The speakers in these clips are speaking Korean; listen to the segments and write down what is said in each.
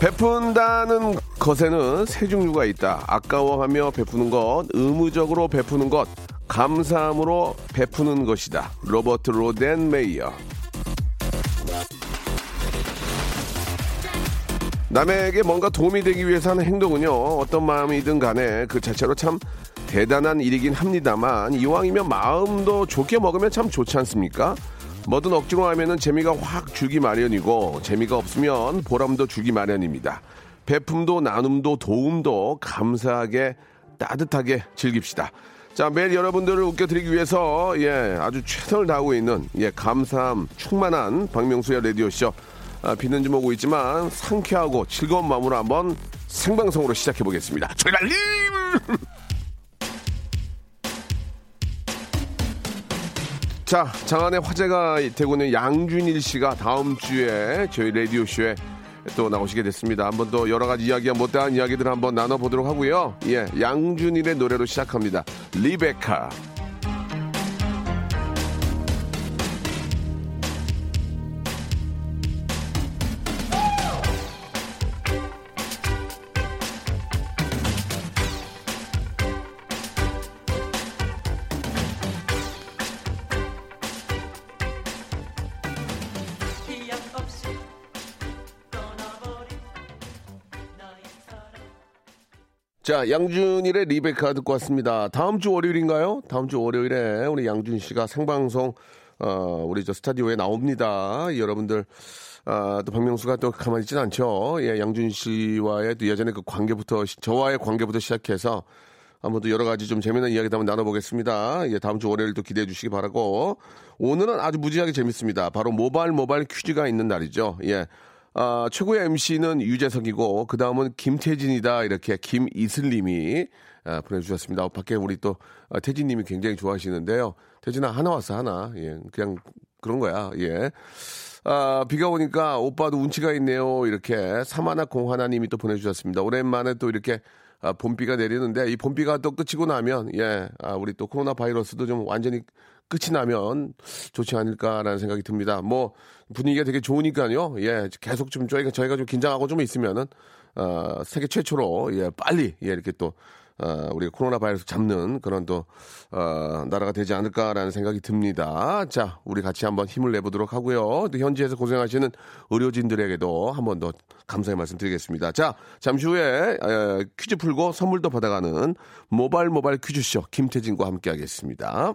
베푼다는 것에는 세 종류가 있다. 아까워하며 베푸는 것, 의무적으로 베푸는 것, 감사함으로 베푸는 것이다. 로버트 로덴 메이어. 남에게 뭔가 도움이 되기 위해서 하는 행동은요, 어떤 마음이든 간에 그 자체로 참 대단한 일이긴 합니다만, 이왕이면 마음도 좋게 먹으면 참 좋지 않습니까? 뭐든 억지로 하면은 재미가 확 주기 마련이고, 재미가 없으면 보람도 주기 마련입니다. 베품도 나눔도 도움도 감사하게 따뜻하게 즐깁시다. 자, 매일 여러분들을 웃겨드리기 위해서, 예, 아주 최선을 다하고 있는, 예, 감사함 충만한 박명수의 라디오쇼. 아, 비는 좀 오고 있지만 상쾌하고 즐거운 마음으로 한번 생방송으로 시작해 보겠습니다. 출발! 자, 장안의 화제가 되고 있는 양준일 씨가 다음 주에 저희 라디오 쇼에 또 나오시게 됐습니다. 한번 더 여러 가지 이야기와 못다한 이야기들을 한번 나눠보도록 하고요. 예, 양준일의 노래로 시작합니다. 리베카. 자, 양준일의 리베카 듣고 왔습니다. 다음 주 월요일인가요? 다음 주 월요일에 우리 양준 씨가 생방송, 어, 우리 저 스타디오에 나옵니다. 여러분들, 아, 또 박명수가 또 가만히 있진 않죠. 예, 양준 씨와의 또 예전에 그 관계부터, 시- 저와의 관계부터 시작해서 한번 또 여러 가지 좀 재미난 이야기도 한번 나눠보겠습니다. 예, 다음 주 월요일 도 기대해 주시기 바라고. 오늘은 아주 무지하게 재밌습니다. 바로 모바일 모바일 퀴즈가 있는 날이죠. 예. 아, 최고의 MC는 유재석이고, 그 다음은 김태진이다. 이렇게 김이슬님이 아, 보내주셨습니다. 어, 밖에 우리 또 아, 태진님이 굉장히 좋아하시는데요. 태진아, 하나 왔어, 하나. 예, 그냥 그런 거야. 예. 아, 비가 오니까 오빠도 운치가 있네요. 이렇게 사마나 공하나님이 또 보내주셨습니다. 오랜만에 또 이렇게 아, 봄비가 내리는데 이 봄비가 또 끝이고 나면 예, 아, 우리 또 코로나 바이러스도 좀 완전히 끝이 나면 좋지 않을까라는 생각이 듭니다. 뭐 분위기가 되게 좋으니까요. 예, 계속 좀 저희가 저희가 좀 긴장하고 좀 있으면은 어, 세계 최초로 예, 빨리 예, 이렇게 또 어, 우리가 코로나 바이러스 잡는 그런 또, 어, 나라가 되지 않을까라는 생각이 듭니다. 자, 우리 같이 한번 힘을 내보도록 하고요. 또 현지에서 고생하시는 의료진들에게도 한번 더 감사의 말씀 드리겠습니다. 자, 잠시 후에 에, 퀴즈 풀고 선물도 받아가는 모바일 모바일 퀴즈쇼 김태진과 함께 하겠습니다.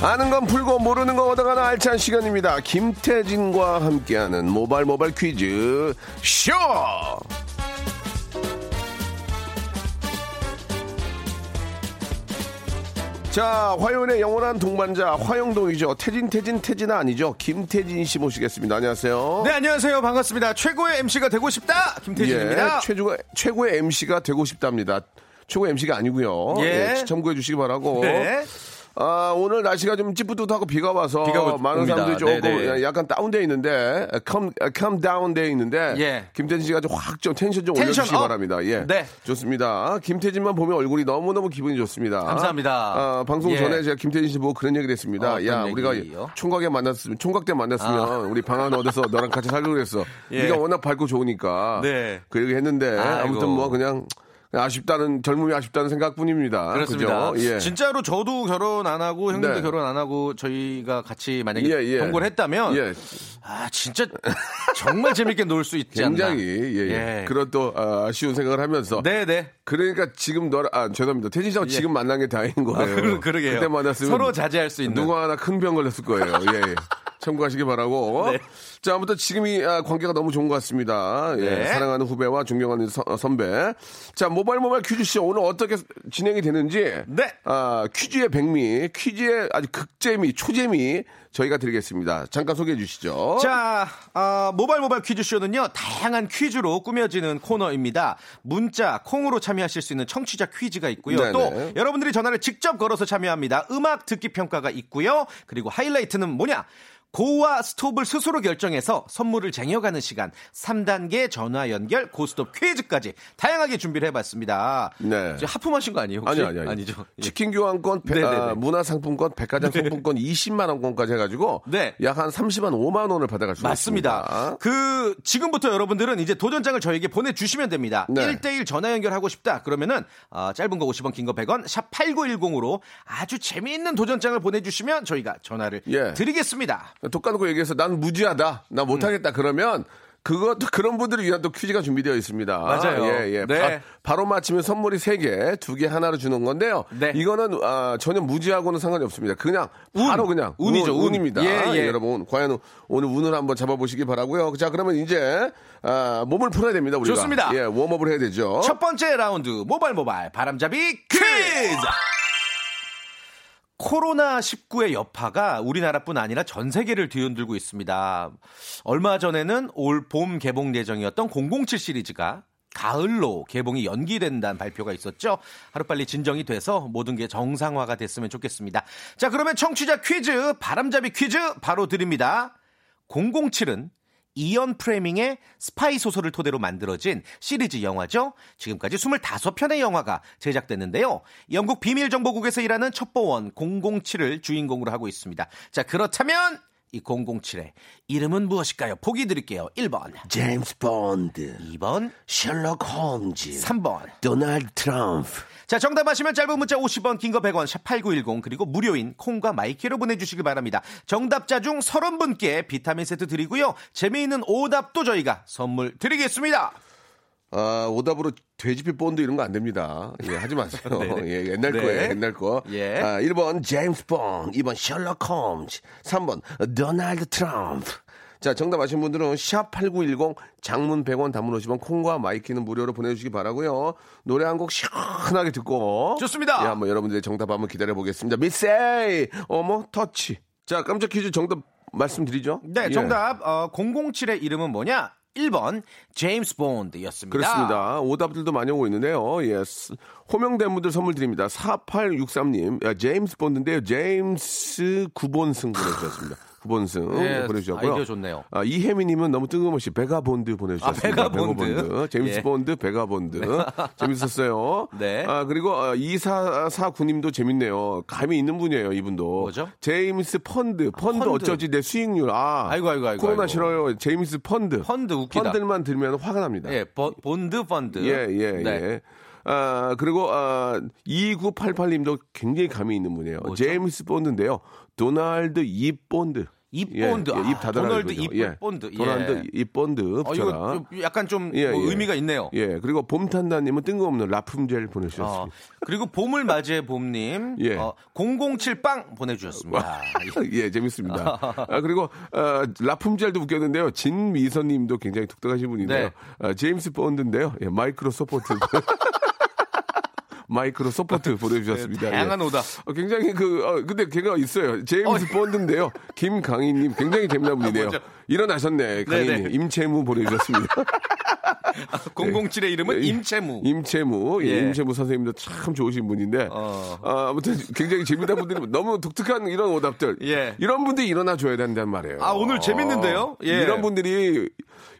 아는 건 풀고 모르는 건 얻어가는 알찬 시간입니다. 김태진과 함께하는 모바일 모바일 퀴즈 쇼! 자, 화요일의 영원한 동반자 화영동이죠. 태진 태진 태진아 아니죠. 김태진 씨 모시겠습니다. 안녕하세요. 네, 안녕하세요. 반갑습니다. 최고의 MC가 되고 싶다. 김태진입니다. 예, 최고의 최고의 MC가 되고 싶답니다. 최고 MC가 아니고요. 예. 예, 참고해 주시기 바라고. 네. 아, 오늘 날씨가 좀 찌뿌듯하고 비가 와서 비가 오- 많은 옵니다. 사람들이 조금 네네. 약간 다운돼 있는데, calm, calm down돼 있는데, 예. 김태진 씨가 좀 확 좀 텐션 좀 텐션 올려주시기 up! 바랍니다. 예. 네. 좋습니다. 김태진만 보면 얼굴이 너무 너무 기분이 좋습니다. 감사합니다. 아, 방송 예. 전에 제가 김태진 씨 보고 그런 얘기를 했습니다. 어떤 야, 우리가 얘기요? 총각에 만났으면, 총각 때 만났으면 우리 방 안에 어디서 너랑 같이 살려고 그랬어. 예. 네가 워낙 밝고 좋으니까. 네. 그 얘기 했는데, 아이고. 아무튼 뭐 그냥 아쉽다는, 젊음이 아쉽다는 생각뿐입니다. 그렇습니다. 그죠? 예. 진짜로 저도 결혼 안 하고 형님도 네. 결혼 안 하고 저희가 같이 만약에 예, 예. 동거를 했다면 예. 아 진짜 정말 재밌게 놀 수 있지 않나. 굉장히 예, 예. 예. 그런 또 아, 아쉬운 생각을 하면서 네네. 그러니까 지금 너, 아, 죄송합니다. 태진 씨하고 지금 만난 게 다행인 거예요. 아, 그러- 그러게요. 그때 만났으면 서로 자제할 수 있는. 누구 하나 큰 병 걸렸을 거예요. 예, 예. 참고하시기 바라고. 네. 자, 아무튼 지금이 아, 관계가 너무 좋은 것 같습니다. 예, 네. 사랑하는 후배와 존경하는 서- 어, 선배. 자, 모바일 모바일 퀴즈쇼 오늘 어떻게 진행이 되는지. 네. 아, 퀴즈의 백미, 퀴즈의 아주 극재미, 초재미 저희가 드리겠습니다. 잠깐 소개해 주시죠. 자, 아, 모바일 모바일 퀴즈쇼는요, 다양한 퀴즈로 꾸며지는 코너입니다. 문자, 콩으로 참여하실 수 있는 청취자 퀴즈가 있고요. 네네. 또 여러분들이 전화를 직접 걸어서 참여합니다. 음악 듣기 평가가 있고요. 그리고 하이라이트는 뭐냐? 고와 스톱을 스스로 결정해서 선물을 쟁여가는 시간, 3단계 전화 연결, 고스톱 퀴즈까지 다양하게 준비를 해봤습니다. 네. 하품하신 거 아니에요? 혹시? 아니, 아니, 아니. 아니죠. 예. 치킨 교환권, 배-. 아, 문화상품권, 백화점 상품권 20만 원권까지 해가지고 네. 약 한 30만 5만 원을 받아갈 수 맞습니다. 있습니다. 그 지금부터 여러분들은 이제 도전장을 저에게 보내주시면 됩니다. 네. 1대1 전화 연결하고 싶다. 그러면은 어, 짧은 거 50원, 긴 거 100원, 샵 8910으로 아주 재미있는 도전장을 보내주시면 저희가 전화를 예. 드리겠습니다. 독 까놓고 얘기해서 난 무지하다, 나 음. 못하겠다 그러면 그것도 그런 분들을 위한 또 퀴즈가 준비되어 있습니다. 맞아요. 예, 예. 네. 바, 로 맞히면 선물이 3개, 2개 하나로 주는 건데요. 네. 이거는 아, 전혀 무지하고는 상관이 없습니다. 그냥 바로 그냥 운이죠, 운. 입니다 예, 예. 여러분 과연 오늘 운을 한번 잡아보시기 바라고요. 자, 그러면 이제 아, 몸을 풀어야 됩니다. 우리가. 좋습니다. 예, 웜업을 해야 되죠. 첫 번째 라운드 모바일 모바일 바람잡이 퀴즈. 코로나19의 여파가 우리나라뿐 아니라 전 세계를 뒤흔들고 있습니다. 얼마 전에는 올 봄 개봉 예정이었던 007 시리즈가 가을로 개봉이 연기된다는 발표가 있었죠. 하루빨리 진정이 돼서 모든 게 정상화가 됐으면 좋겠습니다. 자, 그러면 청취자 퀴즈, 바람잡이 퀴즈 바로 드립니다. 007은 이언 플레밍의 스파이 소설을 토대로 만들어진 시리즈 영화죠. 지금까지 25편의 영화가 제작됐는데요. 영국 비밀정보국에서 일하는 첩보원 007을 주인공으로 하고 있습니다. 자, 그렇다면 이 007의 이름은 무엇일까요? 보기 드릴게요. 1번, 제임스 본드, 2번, 셜록 홈즈, 3번. 도널드 트럼프. 자, 정답 하시면 짧은 문자 50원, 긴 거 100원, 샵8910, 그리고 무료인 콩과 마이케이로 보내주시기 바랍니다. 정답자 중 30분께 비타민 세트 드리고요. 재미있는 오답도 저희가 선물 드리겠습니다. 아, 오답으로 돼지표 본드 이런 거 안 됩니다. 예, 하지 마세요. 예, 옛날 네. 거예요, 옛날 거. 예. 아, 1번 제임스 본드, 2번 셜록 홈즈, 3번 도널드 트럼프. 자, 정답 아신 분들은 샵8910 장문 100원 단문 50원 콩과 마이케이는 무료로 보내주시기 바라고요 노래 한 곡 시원하게 듣고 좋습니다. 예, 한번 여러분들의 정답 한번 기다려 보겠습니다. 미세이 어머 터치. 자, 깜짝 퀴즈 정답 말씀드리죠. 네, 예. 정답. 어, 007의 이름은 뭐냐? 1번 제임스 본드였습니다. 그렇습니다. 오답들도 많이 오고 있는데요. 예. 스- 호명된 분들 선물 드립니다. 4863님, 야, 제임스 본드인데요. 제임스 구본승 보내주셨습니다. 구본승 예, 보내주셨고요. 아이디어 좋네요. 아, 이혜미님은 너무 뜬금없이 베가본드 보내주셨습니다. 아, 베가본드. 제임스 예. 본드, 베가본드. 재밌었어요. 네. 아, 그리고 아, 2449님도 재밌네요. 감이 있는 분이에요, 이분도. 뭐죠? 제임스 펀드. 펀드, 펀드. 어쩌지 내 수익률. 아, 아이고, 아이고, 아이고, 코로나 아이고. 싫어요. 제임스 펀드. 펀드 웃기다. 펀드만 들면 화가 납니다. 예, 버- 본드 펀드. 예, 예, 네. 예. 아, 그리고, 아, 2988님도 굉장히 감이 있는 분이에요. 뭐죠? 제임스 본드인데요. 도널드 입 본드. 입 예, 본드. 예, 입 아, 닫아라. 도널드 이거죠. 입 예. 본드. 예. 도널드 입 본드. 어, 붙여라. 이거 좀 약간 좀 예, 뭐 예. 의미가 있네요. 예, 그리고 봄탄다님은 뜬금없는 라푼젤 어, 보내주셨습니다. 그리고 봄을 맞이해 봄님 예. 어, 007빵 보내주셨습니다. 예, 재밌습니다. 아, 그리고, 어, 라푼젤도 웃겼는데요. 진미선님도 굉장히 독특하신 분인데요. 네. 아, 제임스 본드인데요. 예, 마이크로소프트. 마이크로소프트 보내주셨습니다. 네, 다양한 예. 오답. 어, 굉장히 그, 어, 근데 걔가 있어요. 제임스 본드인데요. 김강희님 굉장히 재미난 분이네요. 뭐죠? 일어나셨네, 강희님. 네네. 임채무 보내주셨습니다. 007의 이름은 예, 임채무. 임채무, 예, 예. 임채무 선생님도 참 좋으신 분인데, 어. 아, 아무튼 굉장히 재밌다 분들이 너무 독특한 이런 오답들, 예. 이런 분들이 일어나 줘야 된다는 말이에요. 아, 오늘 재밌는데요? 예. 이런 분들이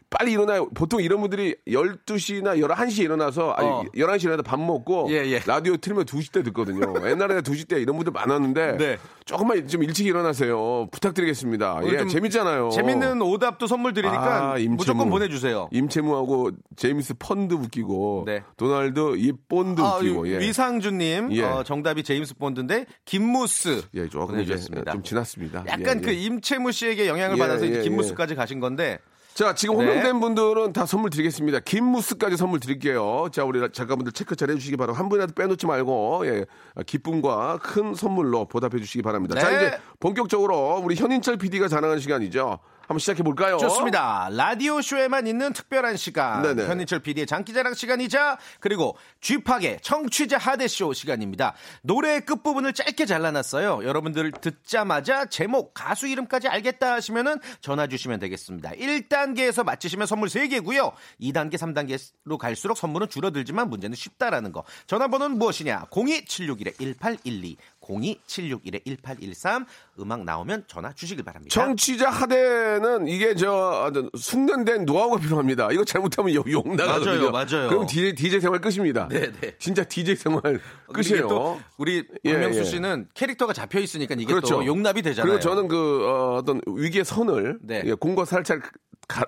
빨리 일어나요. 보통 이런 분들이 12시나 11시에 일어나서, 아니, 어. 11시에 일어나서 밥 먹고, 예, 예. 라디오 틀면 2시 때 듣거든요. 옛날에는 2시 때 이런 분들 많았는데, 네. 조금만 좀 일찍 일어나세요. 부탁드리겠습니다. 예, 좀 재밌잖아요. 재밌는 오답도 선물 드리니까 아, 임채무. 무조건 보내주세요. 임채무하고 제임스 펀드 웃기고, 네. 도널드 입 본드 아, 웃기고, 예. 위상주님 예. 어, 정답이 제임스 본드인데 김무스 예, 조금 보내주셨습니다. 좀 지났습니다. 약간 예, 그 예. 임채무 씨에게 영향을 예, 받아서 이제 예, 김무스까지 가신 건데 자, 지금 네. 호명된 분들은 다 선물 드리겠습니다. 김무스까지 선물 드릴게요. 자, 우리 작가분들 체크 잘 해주시기 바라고 한 분이라도 빼놓지 말고 예, 기쁨과 큰 선물로 보답해 주시기 바랍니다. 자, 네. 이제 본격적으로 우리 현인철 PD가 자랑하는 시간이죠. 한번 시작해 볼까요? 좋습니다. 라디오 쇼에만 있는 특별한 시간. 네네. 현인철 PD의 장기자랑 시간이자 그리고 쥐팍의 청취자 하대쇼 시간입니다. 노래의 끝부분을 짧게 잘라놨어요. 여러분들 듣자마자 제목, 가수 이름까지 알겠다 하시면은 전화 주시면 되겠습니다. 1단계에서 맞히시면 선물 3개고요. 2단계, 3단계로 갈수록 선물은 줄어들지만 문제는 쉽다라는 거. 전화번호는 무엇이냐? 02761-1812, 02761-1813. 음악 나오면 전화 주시길 바랍니다. 청취자 하대는 이게 저 숙련된 노하우가 필요합니다. 이거 잘못하면 욕, 욕 나가거든요. 맞아요, 맞아요. 그럼 DJ, DJ 생활 끝입니다. 네, 네. 진짜 DJ 생활 끝이에요. 또 우리 예, 박명수 예. 씨는 캐릭터가 잡혀 있으니까 이게 그렇죠. 또 용납이 되잖아요. 그리고 저는 그 어, 떤 위기의 선을 네. 예, 공과 살짝 가,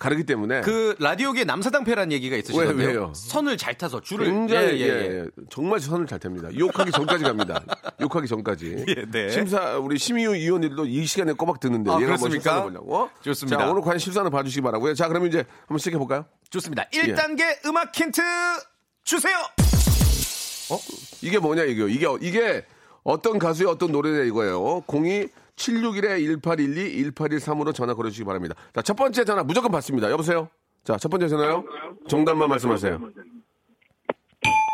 가르기 때문에 그 라디오계 남사당패란 얘기가 있으시던데요. 왜, 요 선을 잘 타서 줄을 굉장히 예 예, 예, 예, 예. 정말 선을 잘 탑니다. 욕하기 전까지 갑니다. 욕하기 전까지. 예, 네. 심사 우리 심의위 의원들도 이 시간에 꼬박 듣는데 아, 얘가 그렇습니까? 보려고. 좋습니다. 자, 오늘 과연 심사는 봐주시기 바라고요. 자, 그러면 이제 한번 시작해 볼까요? 좋습니다. 1단계 음악 힌트 주세요. 어? 이게 뭐냐 이거. 이게 이게 어떤 가수의 어떤 노래냐 이거예요. 공이 761-1812, 1813으로 전화 걸어주시기 바랍니다. 자, 첫 번째 전화 무조건 받습니다. 여보세요? 자, 첫 번째 전화요? 정답만 말씀하세요.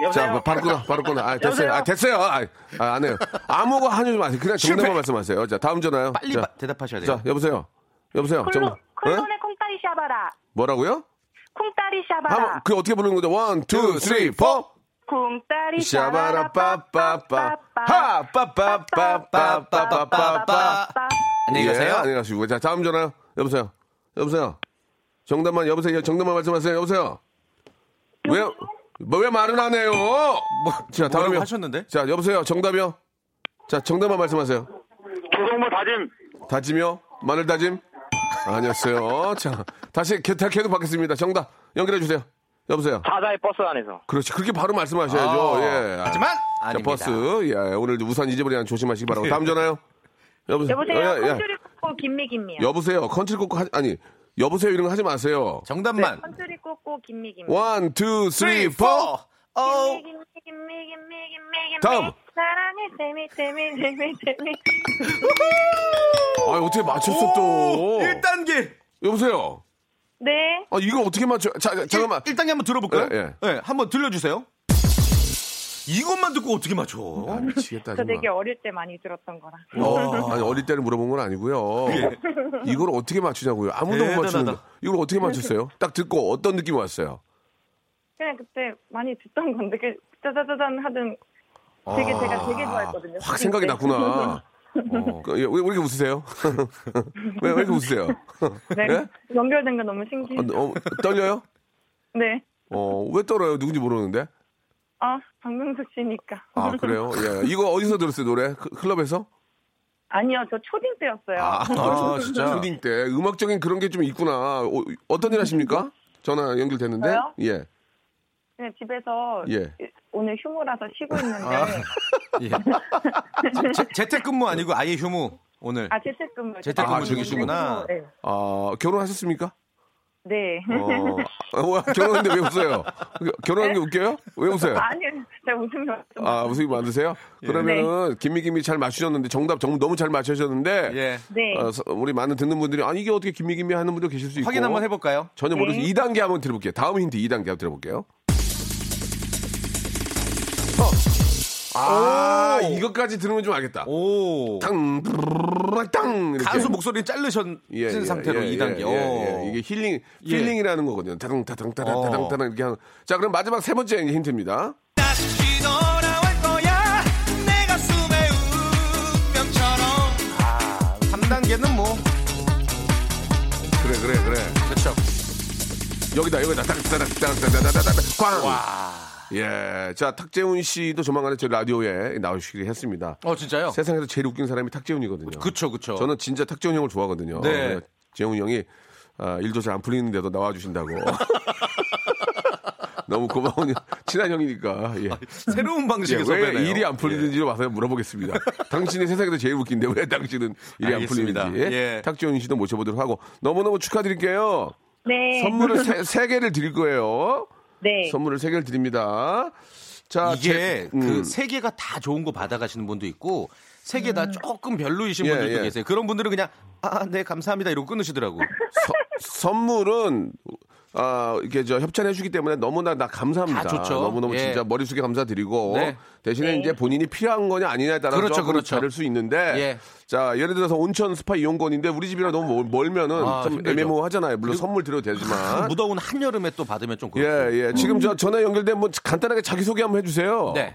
여보세요? 자, 바로 끊어, 바로 끊어. 아, 됐어요. 아, 됐어요. 아, 아, 안 해요. 아무거 하지 마세요. 그냥 정답만 말씀하세요. 자, 다음 전화요. 빨리 자, 대답하셔야 돼요. 자, 여보세요? 여보세요? 클로, 클론의 콩따리 샤바라. 뭐라고요? 콩따리 샤바라. 그 어떻게 부르는 거죠? one, two, three, four. 쿵따리 샤바라빠빠빠 하빠빠빠빠빠빠빠 안녕히 예, 가세요. 안녕히 가시고 자 다음 전화요. 여보세요. 여보세요. 정답만 여보세요. 정답만 말씀하세요. 여보세요. 왜뭐왜 말을 안 해요? 뭐, 자 다음이요. 하셨는데? 자 여보세요. 정답이요. 자 정답만 말씀하세요. 조성모 다짐. 다짐이요? 마늘 다짐? 아니었어요. 자 다시 개탁해도 받겠습니다. 정답 연결해 주세요. 여보세요. 자자의 버스 안에서 그렇지. 그렇게 바로 말씀하셔야죠. 아, 예. 하지만 자, 아닙니다. 버스. 예, 오늘 우산 잊어버리지 않 조심하시기 바라고. 다음 전화요. 여보세요. 여보세요. 예, 예. 컨트리 꼬꼬 Gimme Gimme요. 여보세요. 컨트리 꼬꼬 하, 아니, 여보세요 이런 거 하지 마세요. 정답만. 컨트리 꼬꼬 Gimme Gim. One, two, three, four. 어, Gimme gimme gimme Gimme gimme 다음. 사랑의 재미 재미 재미 재미. 아, 어떻게 맞췄어 또? 1단계. 여보세요. 네. 아, 이거 어떻게 맞춰? 자, 자, 잠깐만. 1 단계 한번 들어볼까요? 예, 예. 한번 들려주세요. 이것만 듣고 어떻게 맞춰? 아, 미치겠다, 저. 되게 어릴 때 많이 들었던 거라. 어, 아니, 어릴 때를 물어본 건 아니고요. 이걸 어떻게 맞추냐고요. 아무도 못 맞추는. 거. 이걸 어떻게 맞췄어요? 딱 듣고 어떤 느낌이 왔어요? 그냥 그때 많이 듣던 건데 그 짜자자잔 하던 되게 제가 되게 좋아했거든요. 확 생각이 났구나. 어, 그, 왜, 왜 이렇게 웃으세요? 왜, 왜 이렇게 웃으세요? 네. 예? 연결된 거 너무 신기해. 어, 어, 떨려요? 네. 어, 왜 떨어요? 누군지 모르는데? 아 박명숙 씨니까. 아, 그래요? 예. 이거 어디서 들었어요, 노래? 크- 클럽에서? 아니요, 저 초딩 때였어요. 아, 진짜. 초딩 때. 음악적인 그런 게 좀 있구나. 어, 떤일 하십니까? 전화 연결됐는데? 저요? 예. 그냥 집에서 예. 오늘 휴무라서 쉬고 있는데 예. 재- 재택근무 아니고 아예 휴무 오늘. 아 재택근무 재택근무 아, 중이시구나. 네. 아, 결혼하셨습니까? 네. 어, 어, 결혼했는데 왜 웃어요? 결혼한 게 웃겨요? 왜 웃어요? 아니요, 제가 웃음이 왔어. 아, 웃음이 많으세요? 그러면은, 김미김이 잘 맞추셨는데, 정답 정, 너무 잘 맞추셨는데, 예. 네. 어, 서- 우리 많은 듣는 분들이, 아니, 이게 어떻게 김미김이 하는 분도 계실 수 있고. 확인 한번 해볼까요? 전혀 네. 2단계 한번 들어볼게요. 다음 힌트 2단계 한번 들어볼게요. 어. 아, 이것까지 들으면 좀 알겠다. 오. 땅, 땅. 이렇게. 가수 목소리를 자르신 예, 예, 상태로 예, 이 2단계. 예, 예, 예. 이게 힐링, 예. 힐링이라는 거거든요. 타당, 타당, 타당, 어. 타당, 타당 이렇게 하는. 자, 그럼 마지막 세 번째 힌트입니다. 다시 돌아올 거야 내 가슴에 운명처럼 3단계는 뭐 그래, 그래, 그래. 그렇죠. 여기다, 여기다. 땅, 따당, 땅, 따당, 따당, 따당, 꽝. 예. 자, 탁재훈 씨도 조만간에 저희 라디오에 나오시기로 했습니다. 어 진짜요? 세상에서 제일 웃긴 사람이 탁재훈이거든요. 그쵸 그쵸. 저는 진짜 탁재훈 형을 좋아하거든요. 네. 재훈 형이 아, 일도 잘 안 풀리는데도 나와주신다고. 너무 고마운 친한 형이니까. 예. 새로운 예, 방식의 왜 섭외네요. 일이 안 풀리는지 와서 물어보겠습니다. 당신이 세상에서 제일 웃긴데 왜 당신은 일이 알겠습니다. 안 풀리는지 예. 탁지훈 씨도 모셔보도록 하고 너무너무 축하드릴게요. 네. 선물을 세, 세 개를 드릴 거예요. 네. 선물을 세 개를 드립니다. 자, 이게 제- 음. 그세 개가 다 좋은 거 받아가시는 분도 있고 세 개 다 조금 별로이신 예, 분들도 예. 계세요. 그런 분들은 그냥 아 네 감사합니다 이러고 끊으시더라고. 서- 선물은 아, 이렇게 저 협찬해 주기 때문에 너무나 나 감사합니다. 다 좋죠. 너무너무 예. 진짜 머릿속에 감사드리고 네. 대신에 이제 본인이 필요한 거냐 아니냐에 따라서 그렇죠, 조금 그렇죠. 다를 수 있는데 예. 자, 예를 들어서 온천 스파 이용권인데 우리 집이랑 너무 멀- 멀면은 아, 좀 힘들죠. 애매모호하잖아요. 물론 선물 드려도 되지만. 무더운 한여름에 또 받으면 좀 예, 그렇고. 예. 지금 저 전화 연결된 분 간단하게 자기 소개 한번 해 주세요. 네.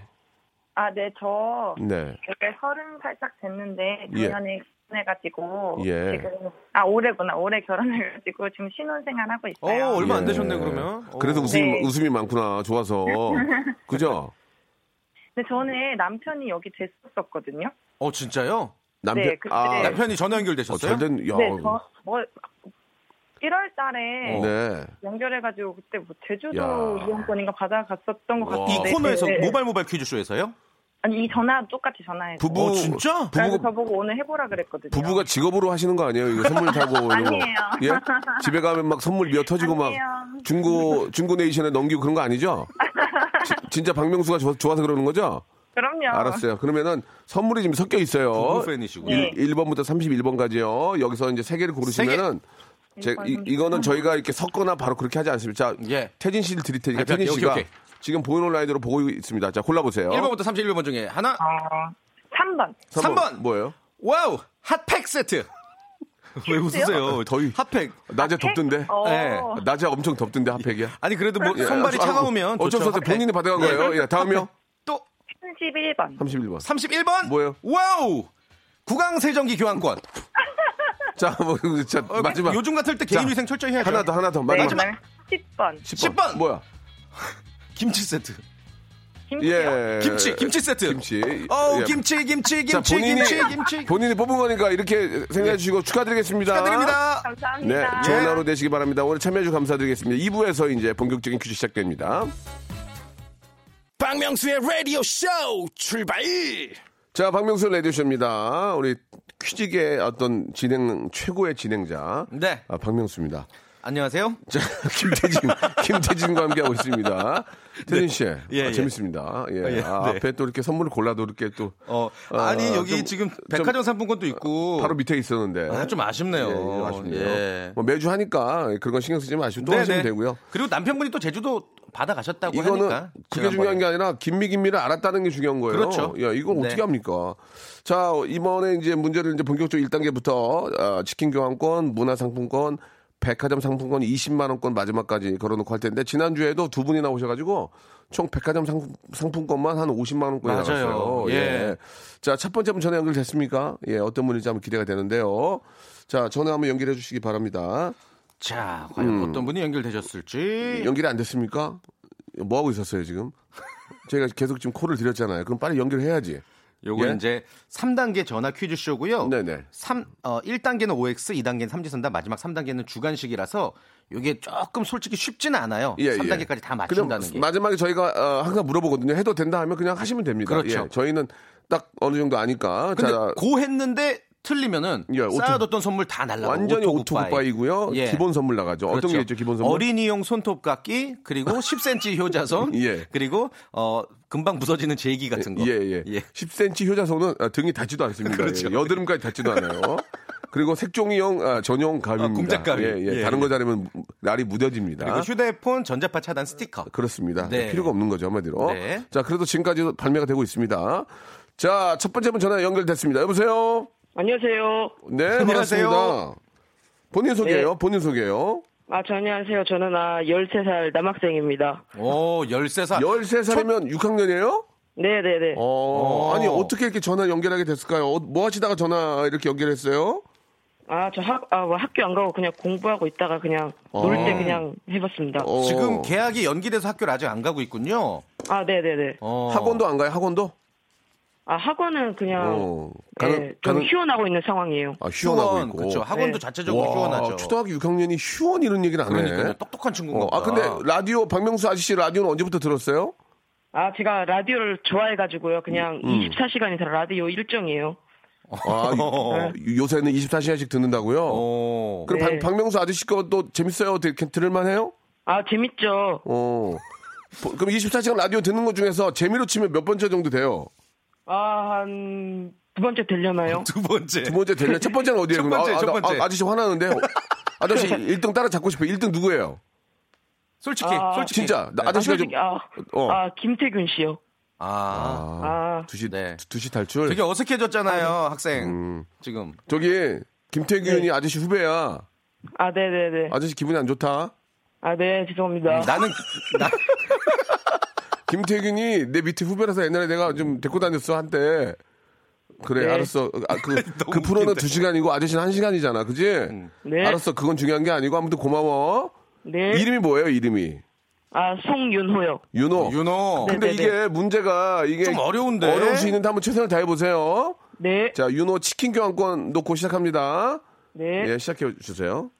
아, 네, 저 네. 이제 서른 살짝 됐는데 예. 작년에 결혼해가지고 예. 지금 아 올해구나 올해 결혼해가지고 지금 신혼생활 하고 어 있어요. 얼마 안 예. 되셨네 그러면. 그래도 어. 웃음이, 네. 웃음이 많구나. 좋아서. 그죠? 근데 전에 남편이 여기 됐었거든요. 어 진짜요? 남편, 네, 아, 남편이 전화 어, 연결되셨어요? 잘된, 야. 네, 저 뭐 1월 달에 네. 연결해가지고 그때 뭐 제주도 야. 이용권인가 받아갔었던 것 와. 이 같은데 코너에서 네, 네. 모바일 모바일 퀴즈쇼에서요? 아니 이 전화 똑같이 전화해서 부부, 어, 진짜? 그래서 부부가, 저보고 오늘 해보라 그랬거든요. 부부가 직업으로 하시는 거 아니에요? 이거 선물 타고. 이런 거. 아니에요. 예? 집에 가면 막 선물 미어 터지고 막 아니에요. 중고, 중고 네이션에 넘기고 그런 거 아니죠? 지- 진짜 박명수가 좋아, 좋아서 그러는 거죠? 그럼요. 알았어요. 그러면은 선물이 지금 섞여 있어요. 부부 팬이시군요. 네. 1, 번부터 31번까지요. 여기서 이제 세 개를 고르시면은 제, 이, 이거는 저희가 이렇게 섞거나 바로 그렇게 하지 않습니다. 자, 예. 태진 씨를 드릴 테니까 아, 태진 오케이, 씨가 오케이. 지금 보이는 라인으로 보고 있습니다. 자, 골라보세요. 1번부터 31번 중에 하나, 어, 3번. 삼 3번. 뭐예요? Wow 핫팩 세트. 왜 웃으세요? 더위. 핫팩. 낮에 덥던데. 어, 네. 낮에 엄청 덥던데 핫팩이야. 아니 그래도 뭐 예, 손발이 아, 차가우면 어쩔 수 좋죠, 없어요. 핫팩. 본인이 받아간 거예요. 예, 다음이요. 또 31번. 31번. 31번. 뭐예요? Wow. 구강 세정기 교환권. 자, 뭐, 자, 어, 마지막. 요즘 같을 때 개인 자, 위생 철저히 해야죠. 하나 더, 하나 더. 네, 마지막. 그다음에 10번. 10번. 10번. 뭐야? 김치 세트. 김치요? 예. 김치, 김치 세트. 김치. 어, 예. 김치, 김치, 자, 김치, 본인이, 김치, 김치. 본인이 뽑은 거니까 이렇게 생각해 주시고 축하드리겠습니다. 축하드립니다. 네, 감사합니다. 좋은 하루 되시기 바랍니다. 오늘 참여해 주셔서 감사드리겠습니다. 2부에서 이제 본격적인 퀴즈 시작됩니다. 박명수의 라디오 쇼 출발 자, 박명수 라디오쇼입니다. 우리 퀴즈계 어떤 진행, 최고의 진행자. 네. 아, 박명수입니다. 안녕하세요. 자, 김태진, 김태진과 함께하고 있습니다. 태진 씨. 예, 아, 예. 재밌습니다. 예. 예, 아, 네. 앞에 또 이렇게 선물을 골라도 이렇게 또. 어, 어, 아니 여기 좀- 지금 좀 백화점 상품권도 있고 바로 밑에 있었는데. 아, 좀 아쉽네요. 예, 좀 아쉽네요. 예. 뭐 매주 하니까 그런 거 신경 쓰지 마시고 또 네네. 하시면 되고요. 그리고 남편분이 또 제주도 받아 가셨다고 이거는 하니까 그게 중요한. 게 아니라 김미 김미를 알았다는 게 중요한 거예요. 그렇죠. 야, 이걸 네. 어떻게 합니까? 자, 이번에 이제 문제를 이제 본격적으로 1단계부터 어, 치킨 교환권, 문화 상품권, 백화점 상품권 20만 원권 마지막까지 걸어놓고 할 텐데 지난주에도 두 분이 나오셔가지고 총 백화점 상, 상품권만 한 50만 원권이 맞아요. 나왔어요. 예. 자, 첫 번째 분 전화 연결됐습니까? 예, 어떤 분일지 한번 기대가 되는데요. 자, 전화 한번 연결해 주시기 바랍니다. 자, 과연 어떤 분이 연결되셨을지. 연결이 안 됐습니까? 뭐 하고 있었어요 지금? 제가 계속 지금 콜을 드렸잖아요. 그럼 빨리 연결해야지. 요거 예? 이제 3단계 전화 퀴즈 쇼고요. 네네. 3 어, 1단계는 OX, 2단계는 삼지선다, 마지막 3단계는 주관식이라서 이게 조금 솔직히 쉽지는 않아요. 예, 3단계까지 다 그냥 맞춘다는 게. 마지막에 저희가 어, 항상 물어보거든요. 해도 된다 하면 그냥 하시면 됩니다. 그렇죠. 예, 저희는 딱 어느 정도 아니까. 근데 자, 고 했는데 틀리면은 예, auto- 쌓아뒀던 선물 다 날라가. 완전히 auto goodbye고요. 예. 기본 선물 나가죠. 어떤 그렇죠. 게 있죠? 기본 선물. 어린이용 손톱깎이 그리고 10cm 효자손 예. 그리고 어 금방 부서지는 제기 같은 거. 예, 예. 10cm 효자손은 아, 등이 닿지도 않습니다. 그렇죠. 예, 여드름까지 닿지도 않아요. 그리고 색종이용 아, 전용 가위입니다. 아, 공작 가위. 예, 예. 예, 다른 예. 거 자르면 날이 무뎌집니다. 그리고 휴대폰 전자파 차단 스티커. 그렇습니다. 네. 필요가 없는 거죠, 한마디로. 네. 자, 그래도 지금까지 발매가 되고 있습니다. 자, 첫 번째 분 전화 연결됐습니다. 여보세요? 안녕하세요. 네, 안녕하세요. 반갑습니다. 본인 소개요? 네. 본인 소개요? 아, 저 안녕하세요. 저는 아 13살 남학생입니다. 오, 13살. 13살이면 6학년이에요? 네 네네. 어, 어. 아니, 어떻게 이렇게 전화 연결하게 됐을까요? 어, 뭐 하시다가 전화 이렇게 연결했어요? 아, 저 학, 아, 뭐 학교 안 가고 그냥 공부하고 있다가 그냥 놀 때 그냥 해봤습니다. 어, 지금 계약이 연기돼서 학교를 아직 안 가고 있군요. 아, 네네네. 어. 학원도 안 가요, 학원도? 아, 학원은 그냥 어, 네, 가는, 좀 가는, 휴원하고 있는 상황이에요. 아, 휴원하고 휴원, 있고. 그렇죠. 학원도 네. 자체적으로 와, 휴원하죠. 초등학교 6학년이 휴원 이런 얘기를 안 해. 그러니까요. 똑똑한 친구인가 어, 아, 근데 라디오, 박명수 아저씨 라디오는 언제부터 들었어요? 아, 제가 라디오를 좋아해가지고요. 그냥 음. 24시간이 다 라디오 일정이에요. 아, 요- 요새는 24시간씩 듣는다고요? 어. 그럼 네. 박, 박명수 아저씨 것도 재밌어요? 들을만 해요? 아, 재밌죠. 어. 보- 그럼 24시간 라디오 듣는 것 중에서 재미로 치면 몇 번째 정도 돼요? 아, 한 두 번째 되려나요? 두 번째. 두 번째 되려 첫 번째는 어디예요? 첫? 번째, 아, 첫 아, 번째. 아, 아저씨 화나는데. 아저씨 1등 따라 잡고 싶어요. 1등 누구예요? 솔직히, 아, 솔직히. 진짜. 나 네. 아저씨가 아, 좀. 솔직히, 아, 어. 아, 김태균 씨요. 아. 아, 두시, 네. 두시 탈출. 되게 어색해졌잖아요, 학생. 음. 지금. 저기, 김태균이 네. 아저씨 후배야. 아, 네네네. 아저씨 기분이 안 좋다. 아, 네, 죄송합니다. 나는, 나, 김태균이 내 밑에 후배라서 옛날에 내가 좀 데리고 다녔어, 한때. 그래, 네. 알았어. 아, 그, 그 프로는. 두 시간이고 아저씨는 한 시간이잖아. 그지? 네. 알았어. 그건 중요한 게 아니고 아무튼 고마워. 네. 이름이 뭐예요, 이름이? 아, 송윤호요. 윤호. 윤호. 네. 근데 이게 문제가 이게 좀 어려운데. 어려울 수 있는데 한번 최선을 다해 보세요. 네. 자, 윤호 치킨 교환권 놓고 시작합니다. 네. 예, 시작해 주세요.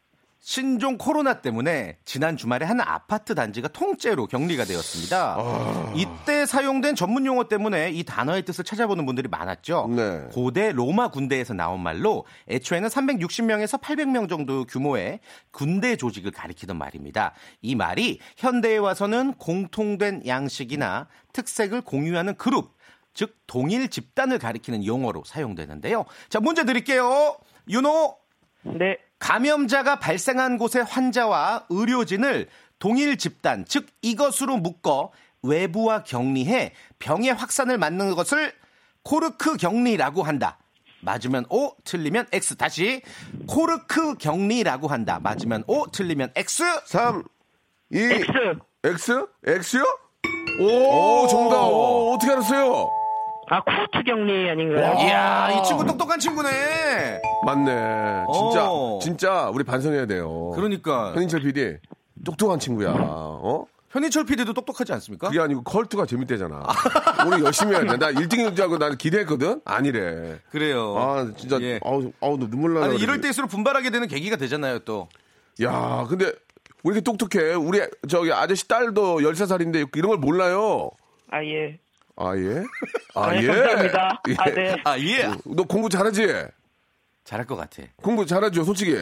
신종 코로나 때문에 지난 주말에 한 아파트 단지가 통째로 격리가 되었습니다. 아. 이때 사용된 전문 용어 때문에 이 단어의 뜻을 찾아보는 분들이 많았죠. 네. 고대 로마 군대에서 나온 말로 애초에는 360명에서 800명 정도 규모의 군대 조직을 가리키던 말입니다. 이 말이 현대에 와서는 공통된 양식이나 특색을 공유하는 그룹, 즉 동일 집단을 가리키는 용어로 사용되는데요. 자, 문제 드릴게요. 윤호 네. 감염자가 발생한 곳의 환자와 의료진을 동일 집단, 즉 이것으로 묶어 외부와 격리해 병의 확산을 막는 것을 코르크 격리라고 한다. 맞으면 O, 틀리면 X. 다시 코르크 격리라고 한다. 맞으면 O, 틀리면 X. 3 2 X. X? X요? 오, 정답. 오, 어떻게 알았어요? 아, 코트 격리 아닌가요? 이야, 이 친구 똑똑한 친구네. 맞네. 진짜 오. 진짜 우리 반성해야 돼요. 그러니까 현인철 PD 똑똑한 친구야. 어? 현인철 PD도 똑똑하지 않습니까? 그게 아니고 컬투가 재밌대잖아. 우리 열심히 해야 돼. 나 1등인 줄 알고 나는 기대했거든? 아니래. 그래요. 아, 진짜, 예. 아우, 아우, 나 눈물 나네. 아니, 이럴 때일수록 분발하게 되는 계기가 되잖아요, 또. 야, 근데 왜 이렇게 똑똑해? 우리, 저기, 아저씨 딸도 13살인데 이런 걸 몰라요. 아, 예. 아, 예? 아, 아, 네, 예? 감사합니다. 예. 아, 네. 아, 예. 너 공부 잘하지? 잘할 것 같아. 공부 잘하죠, 솔직히.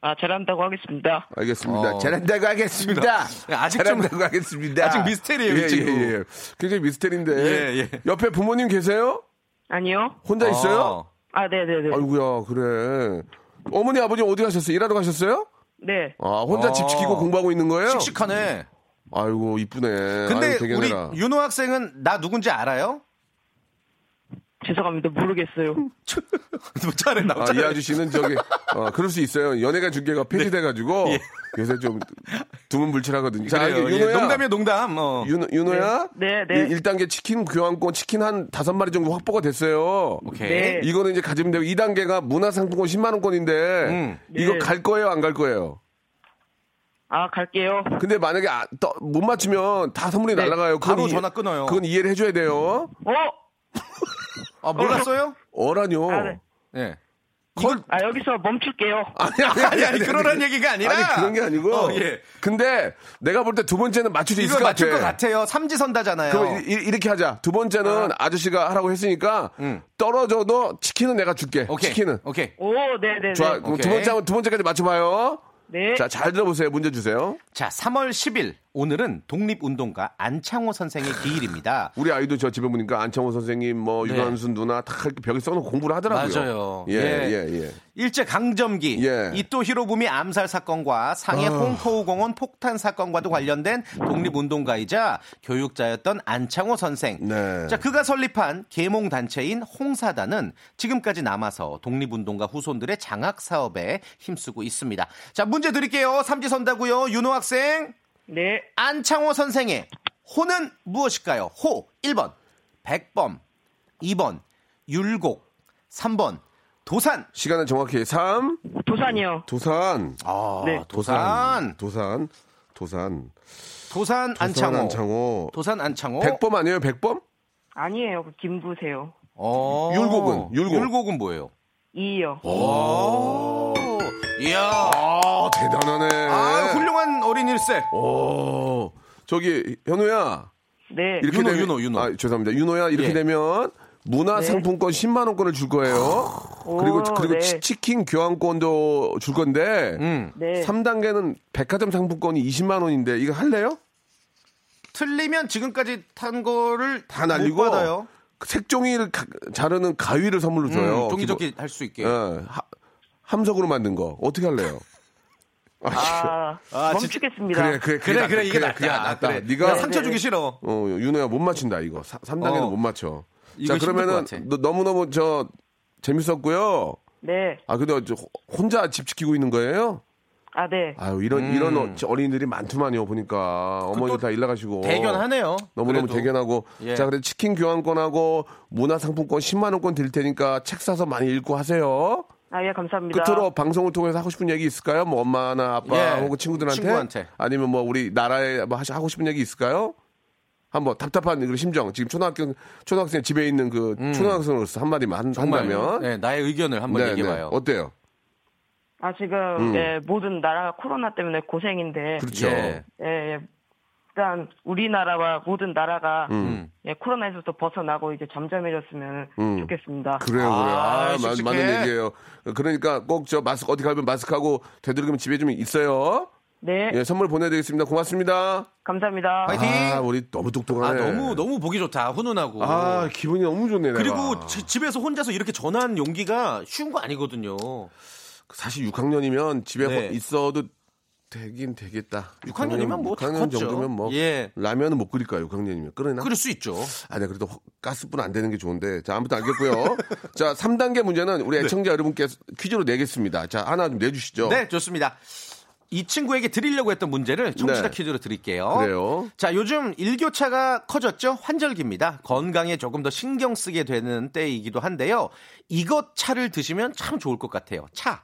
아, 잘한다고 하겠습니다. 알겠습니다. 어. 잘한다고 하겠습니다. 아직 좀- 잘한다고 하겠습니다. 아직 미스테리예요, 이 예, 친구. 예, 예. 굉장히 미스테리인데. 예, 예. 옆에 부모님 계세요? 아니요. 혼자 있어요? 어. 아, 네 네 네. 아이고야, 그래. 어머니, 아버지 어디 가셨어요? 일하러 가셨어요? 네. 아, 혼자 어. 집 지키고 공부하고 있는 거예요? 씩씩하네. 아이고, 이쁘네. 근데 아유, 되게 우리. 윤호 학생은 나 누군지 알아요? 죄송합니다. 모르겠어요. 못 잘해, 나 아, 이 아저씨는 저기, 어, 그럴 수 있어요. 연예가 중계가 폐지돼가지고, 요새 좀 두문불출하거든요. 자, 네. 그래요. 예, 윤호야. 농담이에요, 농담. 어. 윤, 윤호야? 네, 네. 1단계 치킨 교환권 치킨 한 다섯 마리 정도 확보가 됐어요. 오케이. 네. 이거는 이제 가지면 되고 2단계가 문화상품권 10만 원권인데 음. 이거 네. 갈 거예요, 안 갈 거예요? 아, 갈게요. 근데 만약에 아, 떠- 못 맞추면 다 선물이 네. 날아가요. 그건 바로 이- 전화 끊어요. 그건 이해를 해줘야 돼요. 어? 아, 몰랐어요? 어라뇨. 아, 네. 예. 걸 아, 여기서 멈출게요. 아니 아니 아니, 아니, 그러란 얘기가 아니라. 아니 그런 게 아니고. 어, 예. 근데 내가 볼 때 두 번째는 맞출 수 있을 것 맞출 것 같아. 같아요. 삼지선다잖아요. 그럼 이, 렇게 하자. 두 번째는 아. 저씨가 하라고 했으니까 음. 떨어져도 치킨은 내가 줄게. 오케이. 치킨은. 오케이. 오, 네네네. 좋아. 그럼 오케이. 두 번째 한번 두 번째까지 맞춰봐요. 네. 자, 잘 들어보세요. 문제 주세요. 자, 3월 10일 오늘은 독립운동가 안창호 선생의 기일입니다. 우리 아이도 저 집에 보니까 안창호 선생님, 뭐 네. 유관순 누나 다 이렇게 벽에 써놓고 공부를 하더라고요. 맞아요. 예, 예. 예, 예. 일제 강점기 예. 이또 히로부미 암살 사건과 상해 아. 홍커우 공원 폭탄 사건과도 관련된 독립운동가이자 교육자였던 안창호 선생. 네. 자 그가 설립한 계몽 단체인 홍사단은 지금까지 남아서 독립운동가 후손들의 장학 사업에 힘쓰고 있습니다. 자 문제 드릴게요. 삼지선다고요. 윤호 학생. 네. 안창호 선생의 호는 무엇일까요? 호 1번 백범 2번 율곡 3번 도산 시간은 정확히 3, 도산이요. 도산. 아, 네. 도산 도산. 도산. 도산 안창호 안창호. 도산 안창호 백범 아니에요, 백범? 아니에요. 그 김부세요. 어. 율곡은? 율곡. 율곡은 뭐예요? 이요. 오. 이야 아, 대단하네. 아 훌륭한 어린일세 오. 저기, 현우야. 네. 이렇게 윤호, 되면, 윤호, 윤호. 아, 죄송합니다. 윤호야, 이렇게 예. 되면 문화상품권 10만 원권을 줄 거예요. 그리고, 오, 그리고 네. 치- 치킨 교환권도 줄 건데, 음. 네. 3단계는 백화점 상품권이 20만 원인데, 이거 할래요? 틀리면 지금까지 탄 거를 다 날리고, 못 받아요 그 색종이를 가- 자르는 가위를 선물로 줘요. 음, 종이접기 할 수 있게 예, 하- 함석으로 만든 거. 어떻게 할래요? 아, 아, 멈추겠습니다. 그래, 그래, 그래 그래 이게 그래, 낫다. 그래. 네가 나 상처 네, 주기 네. 싫어 어, 윤호야 못 맞춘다 이거. 3단계는 어. 못 맞춰. 자, 그러면은 것 같아. 너, 너무 너무 저 재밌었고요. 네. 아, 근데 저 혼자 집 지키고 있는 거예요? 아, 네. 아유, 이런 이런 어- 어린이들이 많더만요. 보니까 어머니 또다일 나가시고 대견하네요 너무너무 그래도. 대견하고 예. 자, 그래 치킨 교환권하고 문화상품권 10만 원권 드릴 테니까 책 사서 많이 읽고 하세요. 아, 예, 감사합니다. 끝으로 방송을 통해서 하고 싶은 얘기 있을까요? 뭐 엄마나 아빠 예, 혹은 친구들한테, 친구한테. 아니면 뭐 우리 나라에 뭐 하시- 하고 싶은 얘기 있을까요? 한번 답답한 그 심정 지금 초등학교 초등학생 집에 있는 그 초등학생으로서 한마디만 한, 정말 한다면 네, 나의 의견을 한번 네, 얘기해봐요 네. 어때요? 아, 지금, 음. 예, 모든 나라가 코로나 때문에 고생인데. 그렇죠. 예. 예, 예. 일단, 우리나라와 모든 나라가, 음. 예, 코로나에서부터 벗어나고 이제 잠잠해졌으면 음. 좋겠습니다. 그래요, 아, 그래요. 아, 마- 씩씩해. 맞는 얘기예요. 그러니까 꼭 저 마스크 어디 가면 마스크하고 되도록이면 집에 좀 있어요. 네, 예, 선물 보내드리겠습니다. 고맙습니다. 감사합니다. 화이팅! 아, 우리 너무 아, 똑똑하네. 너무 너무 보기 좋다 훈훈하고 아, 기분이 너무 좋네. 내가. 그리고 지- 집에서 혼자서 이렇게 전화하는 용기가 쉬운 거 아니거든요 사실 6학년이면 집에 네. 있어도 되긴 되겠다. 6학년이면 뭐다 6학년 컸죠. 정도면 뭐 예. 라면은 못 끓일까요? 6학년이면 끓이나? 그럴 수 있죠 아니 그래도 허- 가스불 안 되는 게 좋은데 자 아무튼 알겠고요. 자 3단계 문제는 우리 애청자 여러분께 퀴즈로 내겠습니다. 자 하나 좀 내주시죠. 네 좋습니다 이 친구에게 드리려고 했던 문제를 청취자 네. 퀴즈로 드릴게요 그래요. 자 요즘 일교차가 커졌죠 환절기입니다 건강에 조금 더 신경 쓰게 되는 때이기도 한데요 이것 차를 드시면 참 좋을 것 같아요 차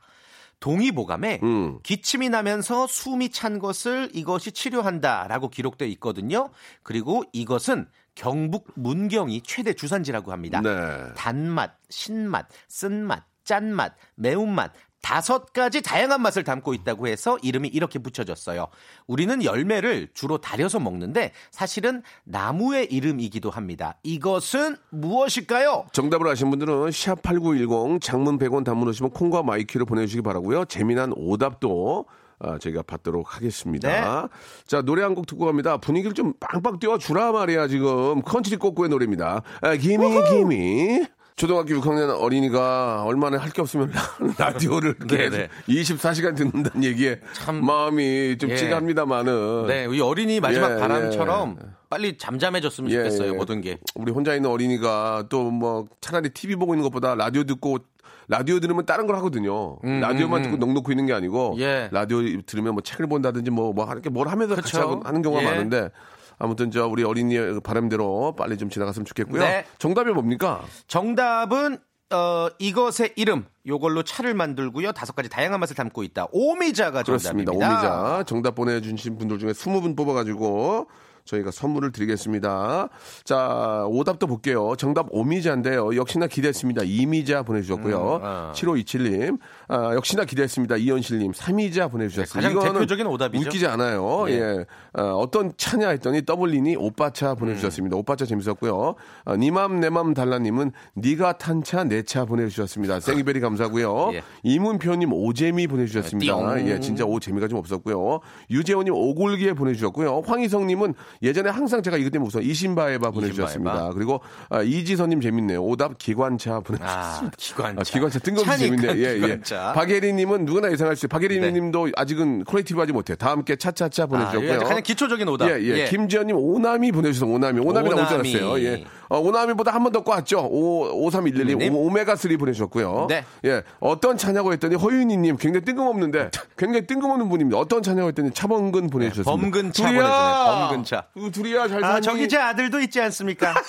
동의보감에 음. 기침이 나면서 숨이 찬 것을 이것이 치료한다라고 기록되어 있거든요. 그리고 이것은 경북 문경이 최대 주산지라고 합니다. 네. 단맛, 신맛, 쓴맛, 짠맛, 매운맛 다섯 가지 다양한 맛을 담고 있다고 해서 이름이 이렇게 붙여졌어요. 우리는 열매를 주로 달여서 먹는데 사실은 나무의 이름이기도 합니다. 이것은 무엇일까요? 정답을 아신 분들은 샵8910 장문 100원 단문 오시면 콩과 마이키로 보내주시기 바라고요. 재미난 오답도 아, 저희가 받도록 하겠습니다. 네. 자 노래 한 곡 듣고 갑니다. 분위기를 좀 빵빵 띄워주라 말이야 지금 컨트리 꼬꼬의 노래입니다. 아, Gimme Gimme 초등학교 6학년 어린이가 얼마나 할 게 없으면 라디오를 네, 네. 24시간 듣는다는 얘기에 마음이 좀 예. 찌갑니다만은 네, 이 어린이 마지막 예, 바람처럼 빨리 잠잠해졌으면 예, 좋겠어요. 예. 모든 게. 우리 혼자 있는 어린이가 또 뭐 차라리 TV 보고 있는 것보다 라디오 듣고 라디오 들으면 다른 걸 하거든요. 라디오만 듣고 넋 놓고 있는 게 아니고 음, 예. 라디오 들으면 뭐 책을 본다든지 뭐뭐 이렇게 뭘 하면서 같이 그쵸. 하고 하는 경우가 예. 많은데 아무튼 저 우리 어린이의 바람대로 빨리 좀 지나갔으면 좋겠고요. 네. 정답이 뭡니까? 정답은 어, 이것의 이름 요걸로 차를 만들고요. 다섯 가지 다양한 맛을 담고 있다. 오미자가 그렇습니다. 정답입니다. 오미자. 정답 보내주신 분들 중에 20분 뽑아가지고 저희가 선물을 드리겠습니다. 자, 오답도 볼게요. 정답 오미자인데요. 역시나 기대했습니다. 이미자 보내주셨고요. 음, 아. 7527님. 아, 역시나 기대했습니다. 이현실님. 삼이자 보내주셨습니다. 네, 가장 대표적인 오답이죠. 웃기지 않아요. 예. 예. 어, 떤 차냐 했더니 더블린이 오빠차 보내주셨습니다. 오빠차 재밌었고요. 아, 니맘 내맘 달라님은 니가 탄 차 내 차 보내주셨습니다. 생이베리 감사고요. 예. 이문표님 오재미 보내주셨습니다. 띠용. 예, 진짜 오 재미가 좀 없었고요. 유재호님 오골기에 보내주셨고요. 황희성님은 예전에 항상 제가 이것 때문에 웃어 이신바에바 보내주셨습니다. 이신바에바. 그리고 아, 이지선님 재밌네요. 오답 기관차 보내주셨습니다. 아, 기관차. 아, 기관차 뜬금없이 차니까 재밌네. 예, 예. 기관차. 박예리님은 누구나 예상할 수 있어요. 박예리님도 아직은 creative하지 못해. 다 함께 차차차 아, 보내주셨고요. 이거 가장 기초적인 오답. 예, 예. 김지현님 오나미 보내주셔서 오나미. 오나미 나올 줄 오나미. 알았어요. 예. 어, 오나미보다 한 번 더 꽈죠. 오, 5311님 님. 오메가3 보내주셨고요. 네. 예. 어떤 차냐고 했더니 허윤희님 굉장히 뜬금없는데 굉장히 뜬금없는 분입니다. 어떤 차냐고 했더니 차범근 보내주셨습니다. 범근차 둘이야! 보내주네요. 범근차. 그 둘이야 잘? 아, 저기 제 아들도 있지 않습니까?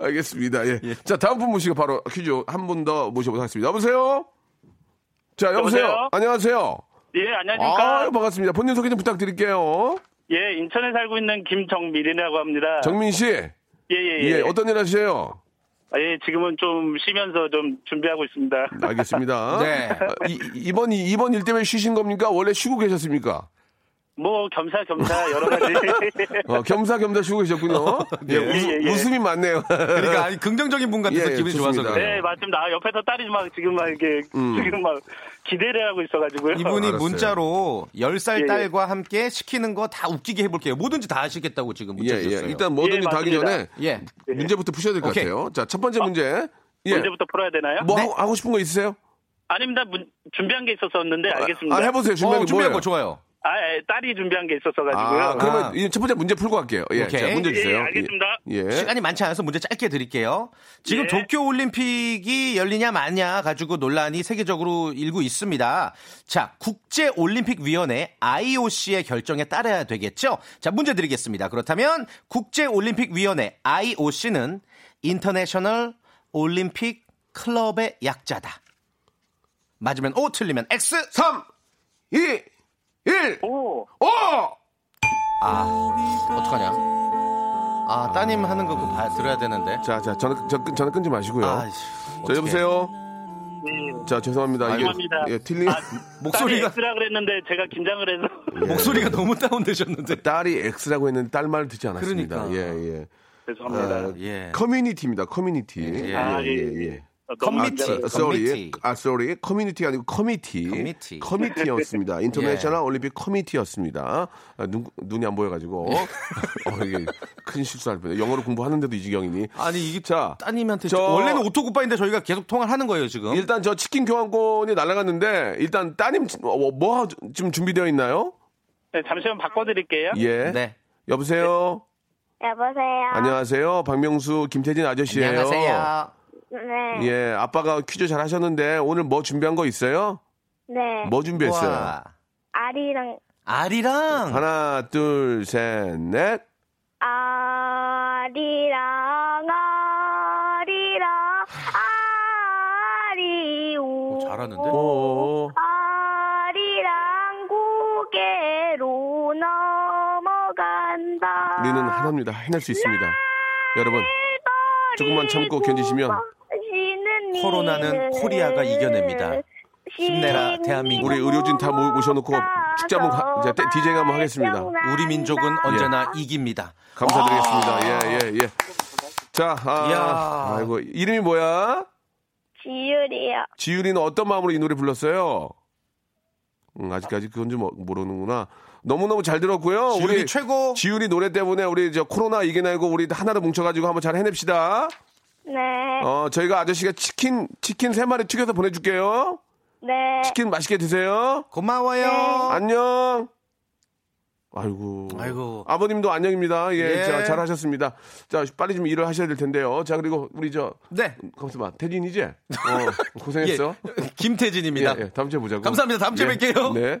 알겠습니다. 예. 자, 다음 분 모시고 바로 퀴즈 한 분 더 모셔보도록 하겠습니다. 여보세요? 자, 여보세요? 여보세요? 안녕하세요? 예, 안녕하십니까. 아, 반갑습니다. 본인 소개 좀 부탁드릴게요. 예, 인천에 살고 있는 김정민이라고 합니다. 정민 씨. 예, 예, 예, 예. 어떤 일 하세요? 아, 예, 지금은 좀 쉬면서 좀 준비하고 있습니다. 알겠습니다. 네. 아, 이, 이번, 이- 이번 일 때문에 쉬신 겁니까? 원래 쉬고 계셨습니까? 뭐, 겸사겸사 여러 가지. 어, 겸사겸사 쉬고 계셨군요. 예, 웃, 예, 예. 웃음이 많네요. 그러니까 아니, 긍정적인 분 같아서 예, 기분이 좋습니다. 좋아서 그래요. 네, 맞습니다. 아, 옆에서 딸이 막 지금 막 이렇게, 지금 막 기대를 하고 있어가지고요. 이분이 알았어요. 문자로 10살 예, 예. 딸과 함께 시키는 거 다 웃기게 해볼게요. 뭐든지 다 하시겠다고 지금 문자 예, 주셨어요. 예. 일단 뭐든지 예, 다 하기. 전에 예. 문제부터 푸셔야 될 것. 같아요. 자, 첫 번째 문제. 예. 문제부터 풀어야 되나요? 뭐 네. 하고, 하고 싶은 거 있으세요? 아닙니다. 문- 준비한 게 있었었는데, 알겠습니다. 아, 해보세요. 준비한 어, 게 준비한 뭐예요? 거 좋아요. 아, 예, 딸이 준비한 게 있었어가지고요. 아, 그러면 아. 이첫 번째 문제 풀고 갈게요. 예, 오케이. 자, 문제 주세요. 예, 알겠습니다. 예. 예. 시간이 많지 않아서 문제 짧게 드릴게요. 지금 예. 도쿄 올림픽이 열리냐 마냐 가지고 논란이 세계적으로 일고 있습니다. 자, 국제 올림픽 위원회 IOC의 결정에 따라야 되겠죠? 자, 문제 드리겠습니다. 그렇다면 국제 올림픽 위원회 IOC는 International Olympic Club의 약자다. 맞으면 O, 틀리면 X. 3, 2, 1, 오, 5! 아, 어떡하냐? 아, 따님 하는 거 그거 봐- 들어야 되는데. 자, 자, 전화, 저, 전화 끊지 마시고요. 아이씨, 자, 어떡해. 여보세요? 자, 죄송합니다. 이게, 죄송합니다. 예, 틀린, 아, 목소리가- 딸이 X라 그랬는데 제가 긴장을 해서. 목소리가 너무 다운되셨는데. 딸이 X라고 했는데 딸 말을 듣지 않았습니다. 그러니까. 예, 예. 죄송합니다. 아, 예. Community입니다. Community. 예. 아, 예, 예. 커뮤니티. 아, sorry. 커뮤니티. 아, sorry. 커뮤니티가 아니고 커미티. 커미티. 커미티였습니다. 인터내셔널 올림픽 커미티였습니다. 아, 눈, 눈이 안 보여가지고. 어, 이게 큰 실수할 뻔해. 영어로 공부하는데도 이 지경이니. 아니 이게 자, 따님한테 저- 원래는 auto goodbye인데 저희가 계속 통화를 하는 거예요 지금. 일단 저 치킨 교환권이 날아갔는데, 일단 따님, 뭐, 뭐 지금 준비되어 있나요? 네, 잠시만 바꿔드릴게요. 예. 네. 여보세요? 여보세요. 안녕하세요. 박명수, 김태진 아저씨예요 안녕하세요. 네. 예, 아빠가 퀴즈 잘 하셨는데, 오늘 뭐 준비한 거 있어요? 네. 뭐 준비했어요? 와. 아리랑 아리랑 하나, 둘, 셋, 넷. 아리랑 아리랑 아리오. 오, 잘하는데? 오. 아리랑 고개로 넘어간다. 우리는 하나입니다. 해낼 수 있습니다. 여러분, 조금만 참고 견디시면 코로나는 코리아가 이겨냅니다. 힘내라, 대한민국. 우리 의료진 다 모- 모셔놓고 축제 한번 하- 이제 디제잉 한번 하겠습니다. 우리 민족은 언제나 이깁니다. 감사드리겠습니다. 예, 예, 예. 자, 아, 이야. 아이고, 이름이 뭐야? 지율이요. 지율이는 어떤 마음으로 이 노래 불렀어요? 음, 아직까지 그건 좀 모르는구나. 너무너무 잘 들었고요. 지율이 우리 최고. 지율이 노래 때문에 우리 저 코로나 이겨내고 우리 하나로 뭉쳐가지고 한번 잘 해냅시다. 네. 어, 저희가 아저씨가 치킨, 치킨 세 마리 튀겨서 보내줄게요. 네. 치킨 맛있게 드세요. 고마워요. 안녕. 아이고. 아이고. 아버님도 안녕입니다. 예, 예. 자, 잘하셨습니다. 자, 빨리 좀 일을 하셔야 될 텐데요. 자, 그리고 우리 저, 네. 봐. 태진이지? 어, 고생했어. 예, 김태진입니다. 예, 예, 다음 주에 보자고. 감사합니다. 다음 주에 예, 뵐게요. 네.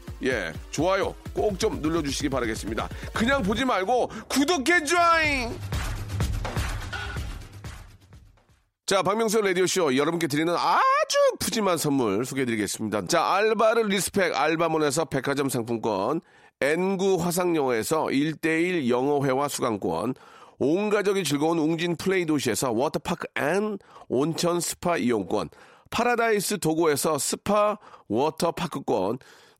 예, 좋아요 꼭 좀 눌러주시기 바라겠습니다. 그냥 보지 말고 구독해 줘잉! 자, 박명수 라디오쇼 여러분께 드리는 아주 푸짐한 선물 소개해드리겠습니다. 자, 알바를 리스펙 알바몬에서 백화점 상품권, N구 화상영어에서 1대1 영어회화 수강권, 온 가족이 즐거운 웅진 플레이 도시에서 워터파크 and 온천 스파 이용권, 파라다이스 도고에서 스파 워터파크권,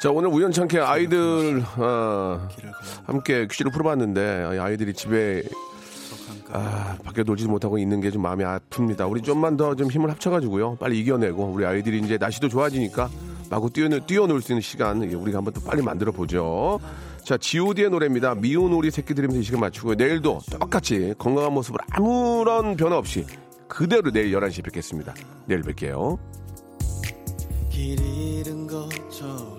자 오늘 우연찮게 아이들 어, 함께 퀴즈를 풀어봤는데 아이들이 집에 아, 밖에 놀지 못하고 있는 게 좀 마음이 아픕니다. 우리 좀만 더 좀 힘을 합쳐가지고요. 빨리 이겨내고 우리 아이들이 이제 날씨도 좋아지니까 마구 뛰어놀, 뛰어놀 수 있는 시간 우리가 한번 또 빨리 만들어 보죠. 자, G.O.D의 노래입니다. 미운 우리 새끼 들으면서 이 시간 맞추고요. 내일도 똑같이 건강한 모습으로 아무런 변화 없이 그대로 내일 11시에 뵙겠습니다. 내일 뵐게요. 길 잃은 것처럼